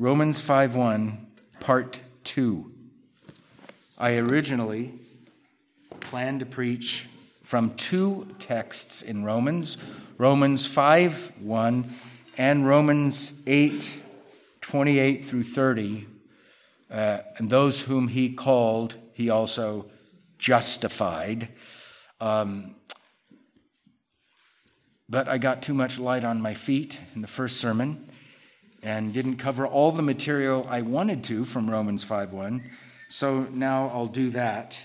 Romans 5:1, part 2. I originally planned to preach from two texts in Romans, Romans 5:1 and Romans 8 28 through 30. Uh, and those whom he called, he also justified. Um, but I got too much light on my feet in the first sermon and didn't cover all the material I wanted to from Romans 5:1. So now I'll do that,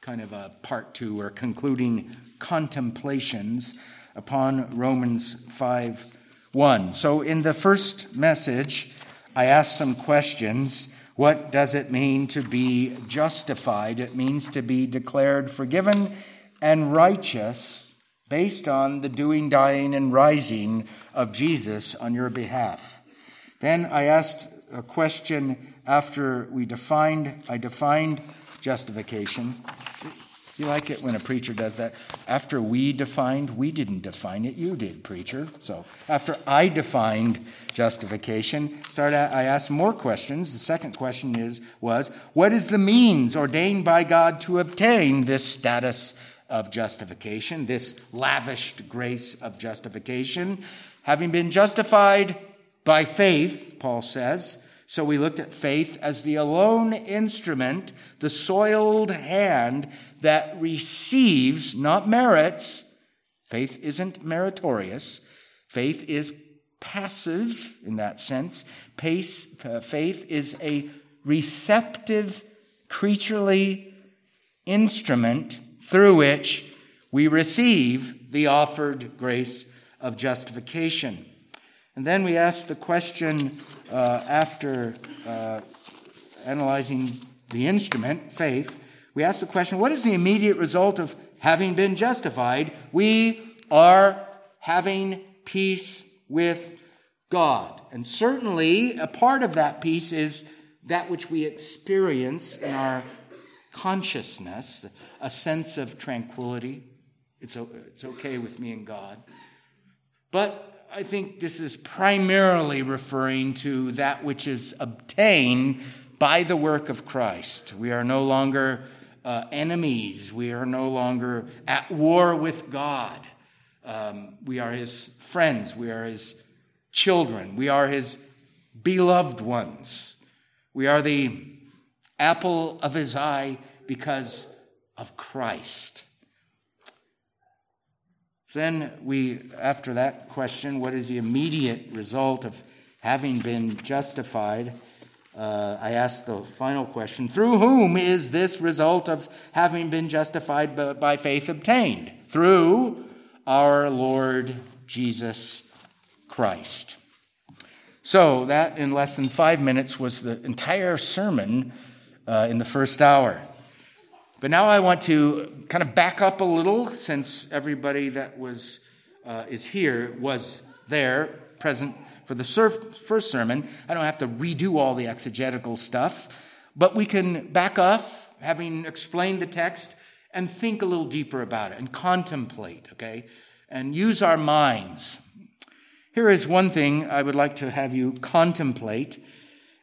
kind of a part 2 or concluding contemplations upon Romans 5:1. So in the first message, I asked some questions. What does it mean to be justified? It means to be declared forgiven and righteous based on the doing, dying, and rising of Jesus on your behalf. Then I asked a question after we defined, I defined justification. You like it when a preacher does that? After we defined, we didn't define it, you did, preacher. So after I defined justification, start I asked more questions. The second question is was what is the means ordained by God to obtain this status of justification, this lavished grace of justification? Having been justified, by faith, Paul says. So we looked at faith as the alone instrument, the soiled hand that receives, not merits. Faith isn't meritorious. Faith is passive in that sense. Uh, faith is a receptive, creaturely instrument through which we receive the offered grace of justification. And then we ask the question uh, after uh, analyzing the instrument, faith, we ask the question what is the immediate result of having been justified? We are having peace with God. And certainly a part of that peace is that which we experience in our consciousness, a sense of tranquility. It's, it's okay with me and God. But I think this is primarily referring to that which is obtained by the work of Christ. We are no longer uh, enemies. We are no longer at war with God. Um, we are his friends. We are his children. We are his beloved ones. We are the apple of his eye because of Christ. Then we, after that question, what is the immediate result of having been justified? Uh, I ask the final question through whom is this result of having been justified by, by faith obtained? Through our Lord Jesus Christ. So, that in less than five minutes was the entire sermon uh, in the first hour. But now I want to kind of back up a little since everybody that was uh, is here was there present for the first sermon. I don't have to redo all the exegetical stuff, but we can back off, having explained the text, and think a little deeper about it and contemplate, okay? And use our minds. Here is one thing I would like to have you contemplate,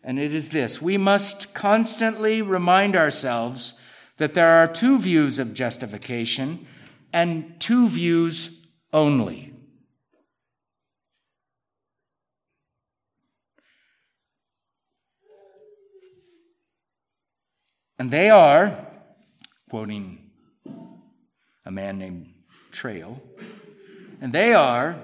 and it is this we must constantly remind ourselves that there are two views of justification and two views only. And they are, quoting a man named Traill, and they are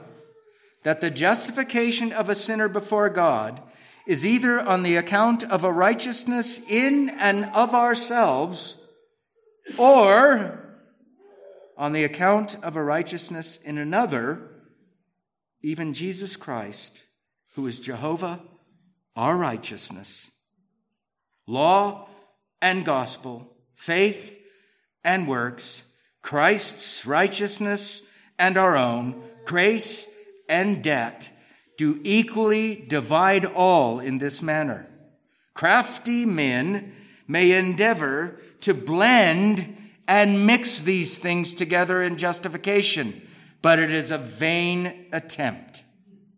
that the justification of a sinner before God is either on the account of a righteousness in and of ourselves or on the account of a righteousness in another, even Jesus Christ, who is Jehovah, our righteousness, law and gospel, faith and works, Christ's righteousness and our own, grace and debt, do equally divide all in this manner. Crafty men may endeavor to blend and mix these things together in justification, but it is a vain attempt.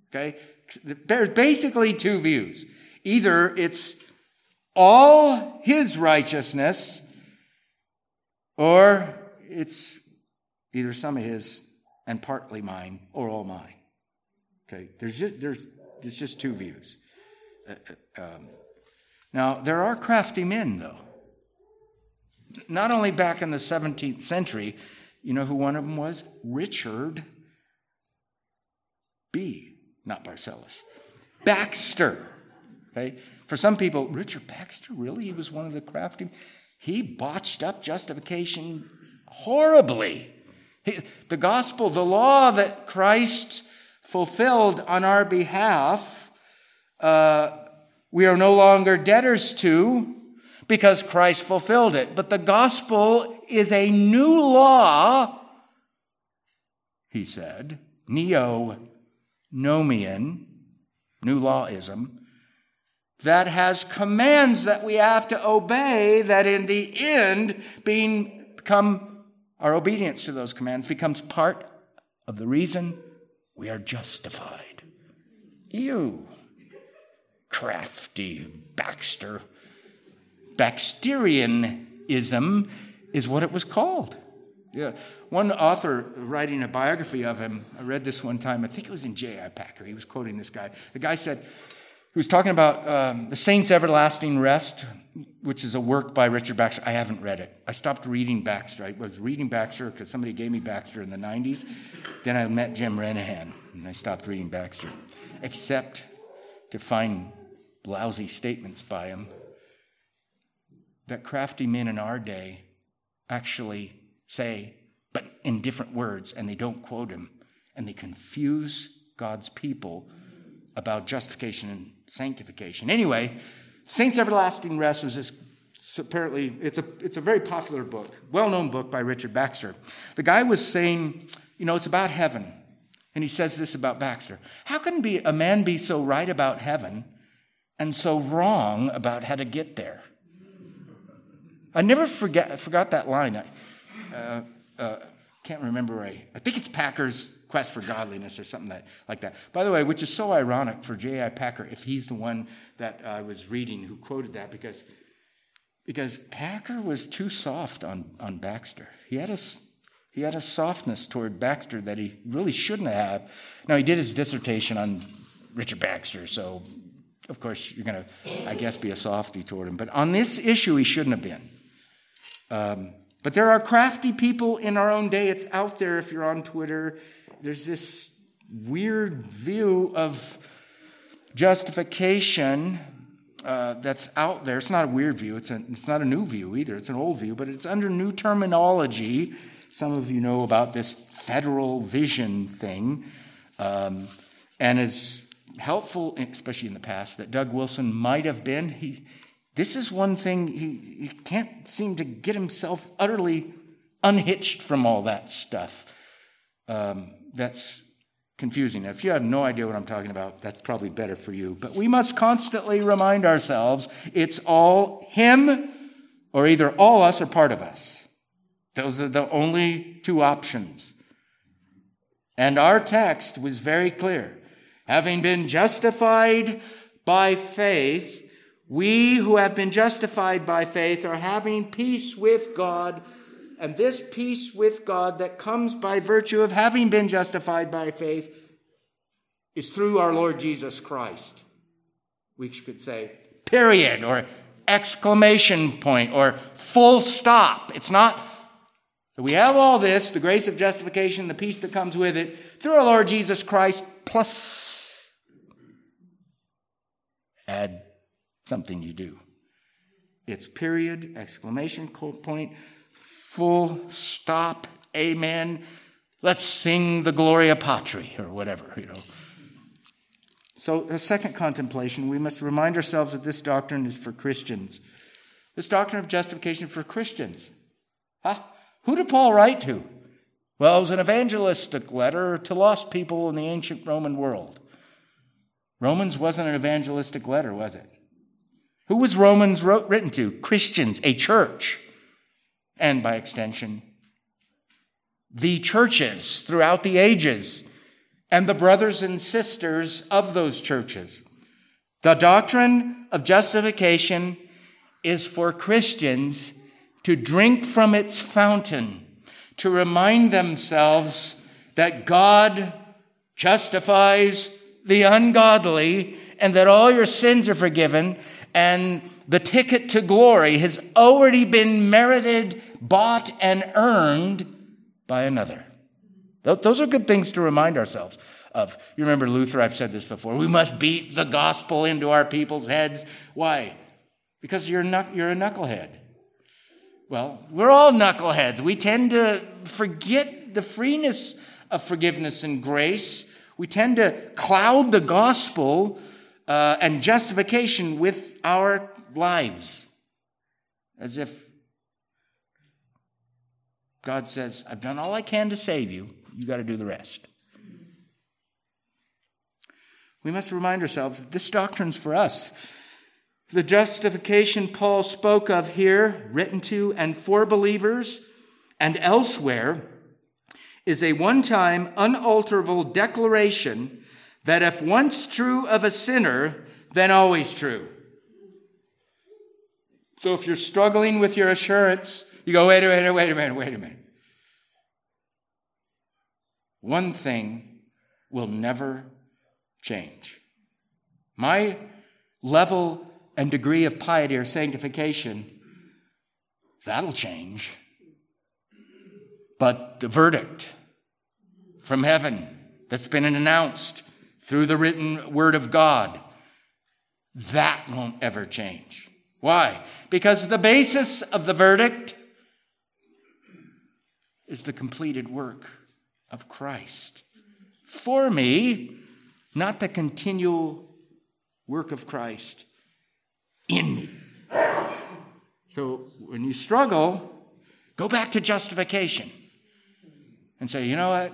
Okay? There's basically two views. Either it's all his righteousness, or it's either some of his and partly mine, or all mine. Okay, there's just, there's, there's just two views. Uh, uh um, now, there are crafty men, though. Not only back in the 17th century, you know who one of them was? Richard B., not Barcellos. Baxter. Okay? For some people, Richard Baxter, really? He was one of the crafty. He botched up justification horribly. He, the gospel, the law that Christ fulfilled on our behalf, uh, we are no longer debtors to because Christ fulfilled it. But the gospel is a new law, he said, neo nomian, new lawism, that has commands that we have to obey, that in the end, being become our obedience to those commands becomes part of the reason we are justified. You, crafty Baxter. Baxterianism is what it was called. Yeah. One author writing a biography of him, I read this one time, I think it was in J.I. Packer. He was quoting this guy. The guy said, he was talking about um, The Saints' Everlasting Rest, which is a work by Richard Baxter. I haven't read it. I stopped reading Baxter. I was reading Baxter because somebody gave me Baxter in the 90s. Then I met Jim Renihan, and I stopped reading Baxter, except to find lousy statements by him that crafty men in our day actually say, but in different words, and they don't quote him, and they confuse God's people about justification and sanctification. Anyway, Saints Everlasting Rest was this apparently it's a it's a very popular book, well-known book by Richard Baxter. The guy was saying, you know, it's about heaven. And he says this about Baxter. How can be a man be so right about heaven and so wrong about how to get there? I never forget, I forgot that line. I uh, uh, can't remember. I, I think it's Packer's Quest for Godliness or something that, like that. By the way, which is so ironic for J.I. Packer if he's the one that I was reading who quoted that because, because Packer was too soft on, on Baxter. He had, a, he had a softness toward Baxter that he really shouldn't have. Now, he did his dissertation on Richard Baxter, so of course you're going to, I guess, be a softy toward him. But on this issue, he shouldn't have been. Um, but there are crafty people in our own day. It's out there if you're on Twitter. There's this weird view of justification uh, that's out there. It's not a weird view. It's, a, it's not a new view either. It's an old view, but it's under new terminology. Some of you know about this federal vision thing, um, and as helpful, especially in the past, that Doug Wilson might have been. He this is one thing he, he can't seem to get himself utterly unhitched from all that stuff. Um, that's confusing. If you have no idea what I'm talking about, that's probably better for you. But we must constantly remind ourselves it's all him, or either all us or part of us. Those are the only two options. And our text was very clear. Having been justified by faith, we who have been justified by faith are having peace with God, and this peace with God that comes by virtue of having been justified by faith is through our Lord Jesus Christ. We could say, period, or exclamation point, or full stop. It's not we have all this, the grace of justification, the peace that comes with it, through our Lord Jesus Christ, plus add something you do. It's period, exclamation point, full stop, amen. Let's sing the Gloria Patri or whatever, you know. So, a second contemplation, we must remind ourselves that this doctrine is for Christians. This doctrine of justification for Christians. Huh? Who did Paul write to? Well, it was an evangelistic letter to lost people in the ancient Roman world. Romans wasn't an evangelistic letter, was it? Who was Romans wrote, written to? Christians, a church. And by extension, the churches throughout the ages and the brothers and sisters of those churches. The doctrine of justification is for Christians to drink from its fountain, to remind themselves that God justifies the ungodly and that all your sins are forgiven and the ticket to glory has already been merited, bought, and earned by another. Those are good things to remind ourselves of. You remember Luther, I've said this before. We must beat the gospel into our people's heads. Why? Because you're, you're a knucklehead. Well, we're all knuckleheads. We tend to forget the freeness of forgiveness and grace. We tend to cloud the gospel uh, and justification with our lives as if God says, I've done all I can to save you. You got to do the rest. We must remind ourselves that this doctrine's for us. The justification Paul spoke of here, written to and for believers and elsewhere, is a one time, unalterable declaration that if once true of a sinner, then always true. So if you're struggling with your assurance, you go, wait a minute, wait a minute, wait a minute. One thing will never change. My level and degree of piety or sanctification, that'll change. But the verdict from heaven that's been announced through the written word of God, that won't ever change. Why? Because the basis of the verdict is the completed work of Christ. For me, not the continual work of Christ in me. So when you struggle, go back to justification and say, you know what?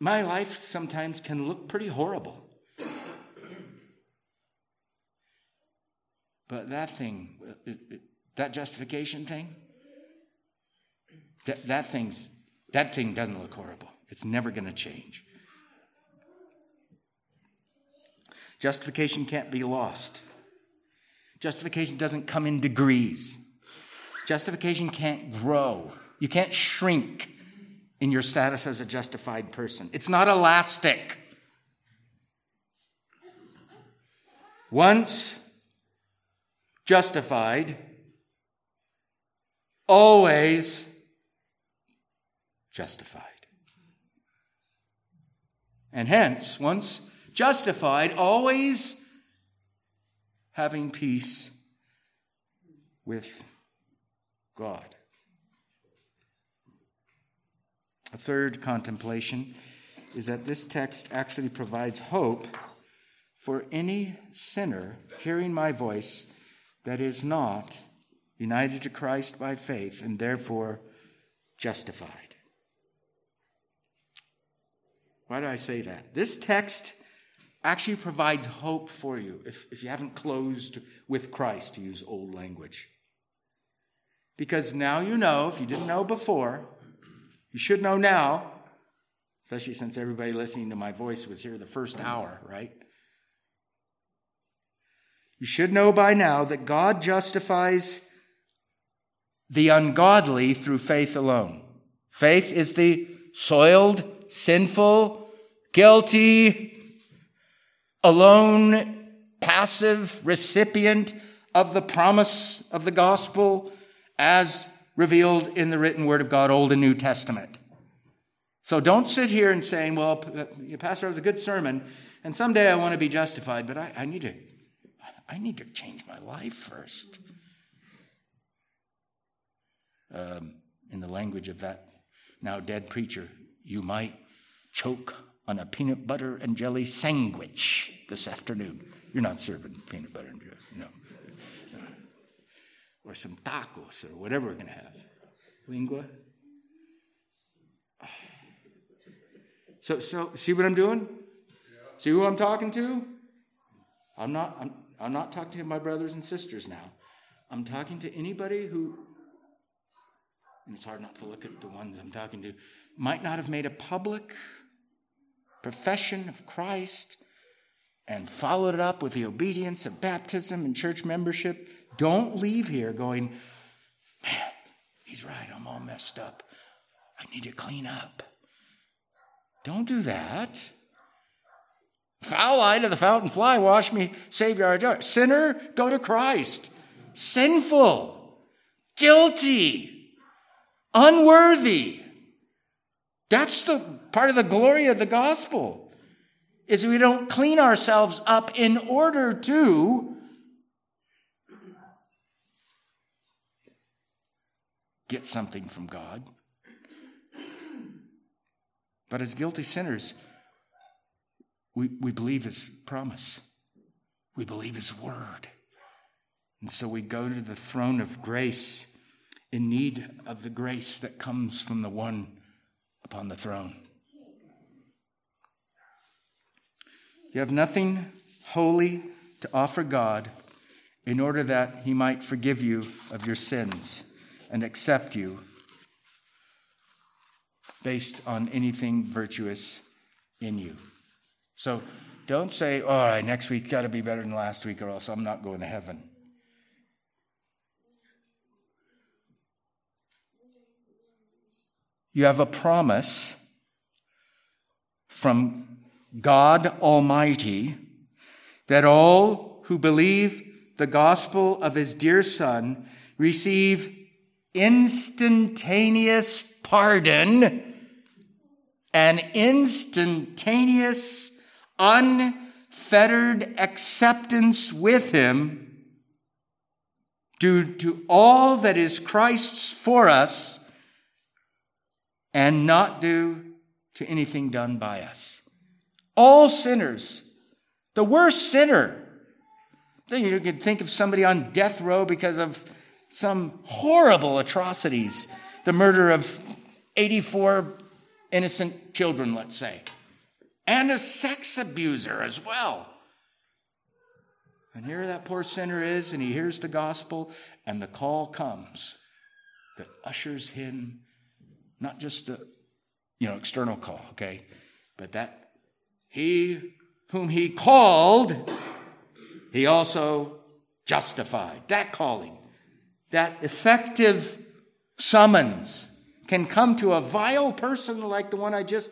My life sometimes can look pretty horrible. But that thing, that justification thing, that, that thing's that thing doesn't look horrible. It's never going to change. Justification can't be lost. Justification doesn't come in degrees. Justification can't grow. You can't shrink in your status as a justified person. It's not elastic. Once justified, always justified. And hence, once justified, always having peace with God. A third contemplation is that this text actually provides hope for any sinner hearing my voice that is not united to Christ by faith and therefore justified. Why do I say that? This text actually provides hope for you if, if you haven't closed with Christ, to use old language. Because now you know, if you didn't know before, you should know now, especially since everybody listening to my voice was here the first hour, right? You should know by now that God justifies the ungodly through faith alone. Faith is the soiled, sinful, guilty, alone, passive recipient of the promise of the gospel as revealed in the written word of God, Old and New Testament. So don't sit here and saying, well, Pastor, it was a good sermon, and someday I want to be justified, but I, I need to I need to change my life first. Um, in the language of that now dead preacher, you might choke on a peanut butter and jelly sandwich this afternoon. You're not serving peanut butter and jelly, no or some tacos or whatever we're going to have. Lingua. So, so see what I'm doing? See who I'm talking to? I'm not, I'm, I'm not talking to my brothers and sisters now. I'm talking to anybody who, and it's hard not to look at the ones I'm talking to, might not have made a public profession of Christ, and followed it up with the obedience of baptism and church membership, don't leave here going, man, he's right, I'm all messed up. I need to clean up. Don't do that. Foul I to the fountain fly, wash me, Savior. Sinner, go to Christ. Sinful, guilty, unworthy. That's the part of the glory of the gospel. Is we don't clean ourselves up in order to get something from God. But as guilty sinners, we, we believe his promise. We believe his word. And so we go to the throne of grace in need of the grace that comes from the one upon the throne. You have nothing holy to offer God in order that he might forgive you of your sins and accept you based on anything virtuous in you. So don't say, all right, next week got to be better than last week or else I'm not going to heaven. You have a promise from God Almighty that all who believe the gospel of his dear Son receive instantaneous pardon and instantaneous unfettered acceptance with Him due to all that is Christ's for us and not due to anything done by us. All sinners, the worst sinner. You could think of somebody on death row because of some horrible atrocities, the murder of 84 innocent children, let's say and a sex abuser as well. And here that poor sinner is, and he hears the gospel, and the call comes that ushers him not just a you know external call, okay, but that he whom he called, he also justified. That calling, that effective summons can come to a vile person like the one I just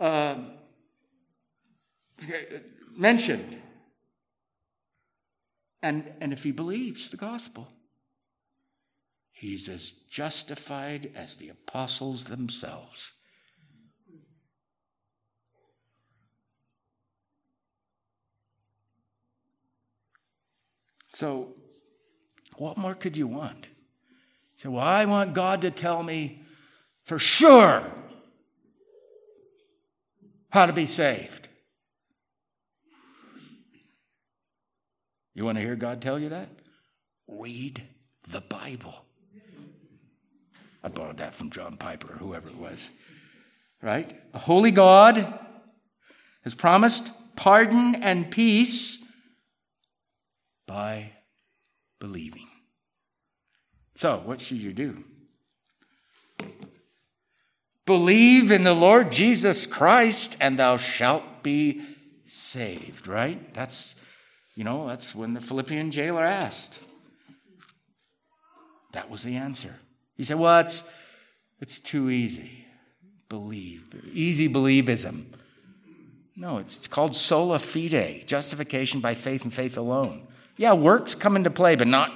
uh, mentioned. And, and if he believes the gospel, he's as justified as the apostles themselves. So, what more could you want? So, well, I want God to tell me for sure how to be saved. You want to hear God tell you that? Read the Bible. I borrowed that from John Piper or whoever it was. Right? A holy God has promised pardon and peace by believing. So, what should you do? Believe in the Lord Jesus Christ and thou shalt be saved, right? That's, you know, that's when the Philippian jailer asked. That was the answer. He said, well, it's, it's too easy. Believe. Easy believism. No, it's called sola fide, justification by faith and faith alone. Yeah, works come into play, but not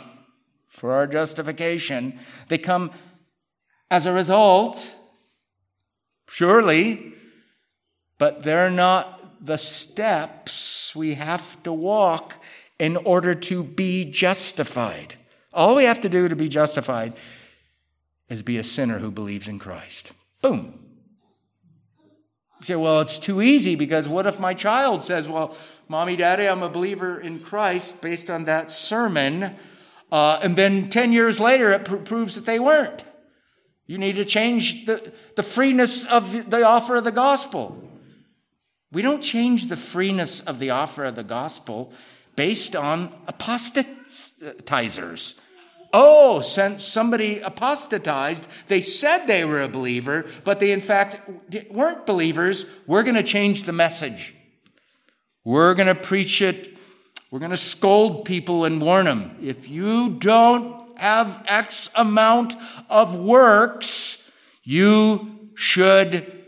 for our justification. They come as a result surely, but they're not the steps we have to walk in order to be justified. All we have to do to be justified is be a sinner who believes in Christ. Boom. You say, well, it's too easy because what if my child says, well, mommy, daddy, I'm a believer in Christ based on that sermon, uh, and then 10 years later it pr- proves that they weren't? You need to change the, the freeness of the offer of the gospel. We don't change the freeness of the offer of the gospel based on apostatizers. Oh, since somebody apostatized, they said they were a believer, but they in fact weren't believers. We're going to change the message. We're going to preach it. We're going to scold people and warn them. If you don't have X amount of works, you should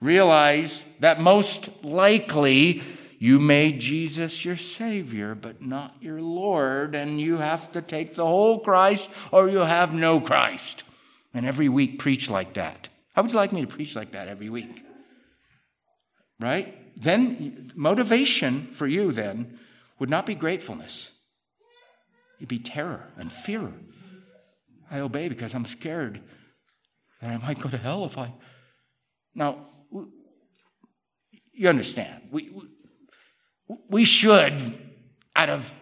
realize that most likely you made Jesus your Savior, but not your Lord, and you have to take the whole Christ or you have no Christ. And every week preach like that. How would you like me to preach like that every week? Right? Then motivation for you then would not be gratefulness. It'd be terror and fear. I obey because I'm scared that I might go to hell if I. Now, you understand. We, we, should, out of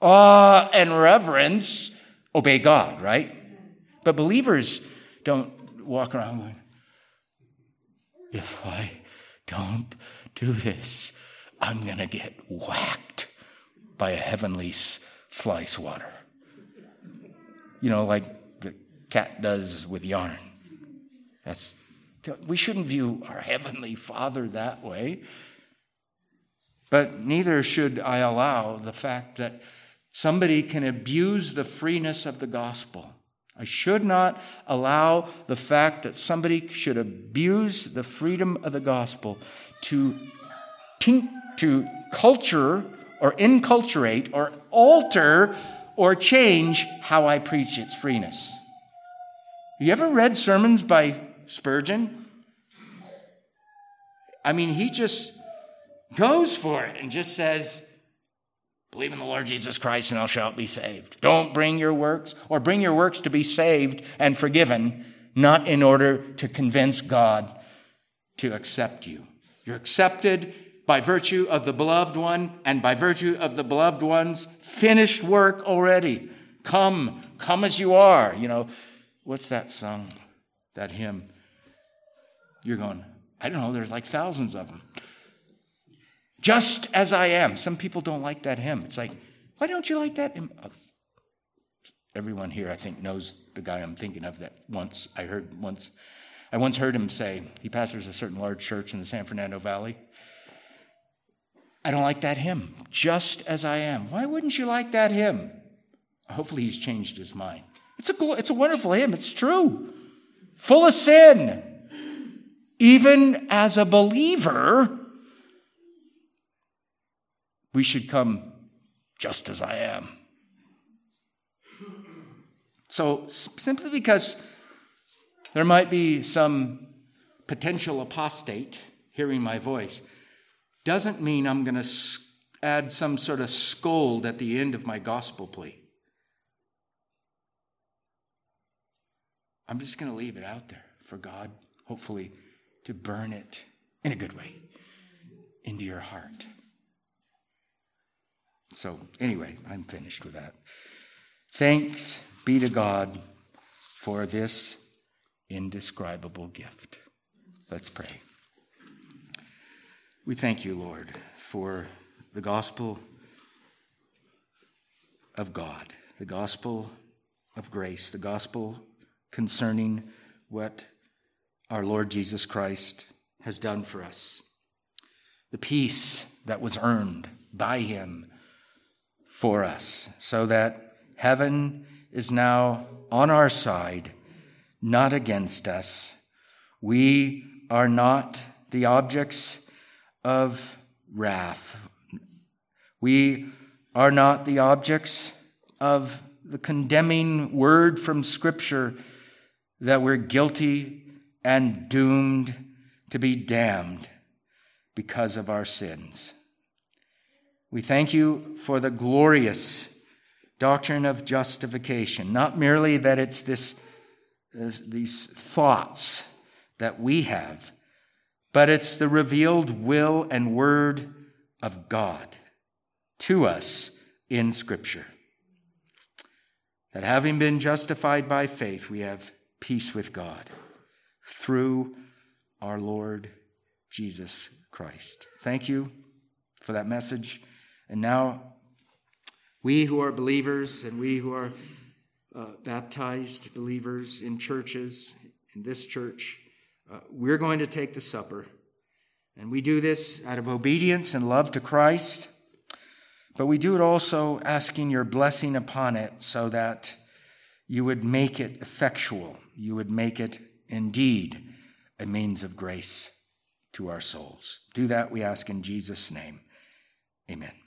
awe and reverence, obey God, right? But believers don't walk around going, if I don't do this, I'm going to get whacked by a heavenly fly swatter. You know, like the cat does with yarn. That's we shouldn't view our heavenly Father that way. But neither should I allow the fact that somebody can abuse the freeness of the gospel. I should not allow the fact that somebody should abuse the freedom of the gospel to, tink, to culture or inculturate or alter or change how I preach its freeness. Have you ever read sermons by Spurgeon? I mean, he just goes for it and just says, Believe in the Lord Jesus Christ and thou shalt be saved. Don't bring your works, or bring your works to be saved and forgiven, not in order to convince God to accept you. You're accepted by virtue of the beloved one and by virtue of the beloved one's finished work already. Come, come as you are. You know, what's that song, that hymn? You're going, I don't know, there's like thousands of them just as I am. Some people don't like that hymn. It's like, why don't you like that hymn? Uh, everyone here, I think, knows the guy I'm thinking of that once I heard once. I once heard him say, he pastors a certain large church in the San Fernando Valley. I don't like that hymn, just as I am. Why wouldn't you like that hymn? Hopefully, he's changed his mind. It's a, it's a wonderful hymn, it's true. Full of sin. Even as a believer, we should come just as I am. So, simply because there might be some potential apostate hearing my voice, doesn't mean I'm going to add some sort of scold at the end of my gospel plea. I'm just going to leave it out there for God, hopefully, to burn it in a good way into your heart. So, anyway, I'm finished with that. Thanks be to God for this indescribable gift. Let's pray. We thank you, Lord, for the gospel of God, the gospel of grace, the gospel concerning what our Lord Jesus Christ has done for us, the peace that was earned by him for us, so that heaven is now on our side, not against us. We are not the objects of wrath. We are not the objects of the condemning word from Scripture that we're guilty and doomed to be damned because of our sins. We thank you for the glorious doctrine of justification, not merely that it's this, this, these thoughts that we have, but it's the revealed will and word of God to us in Scripture. That having been justified by faith, we have peace with God through our Lord Jesus Christ. Thank you for that message. And now, we who are believers and we who are uh, baptized believers in churches, in this church, uh, we're going to take the supper. And we do this out of obedience and love to Christ, but we do it also asking your blessing upon it so that you would make it effectual, you would make it indeed a means of grace to our souls. Do that, we ask in Jesus' name. Amen.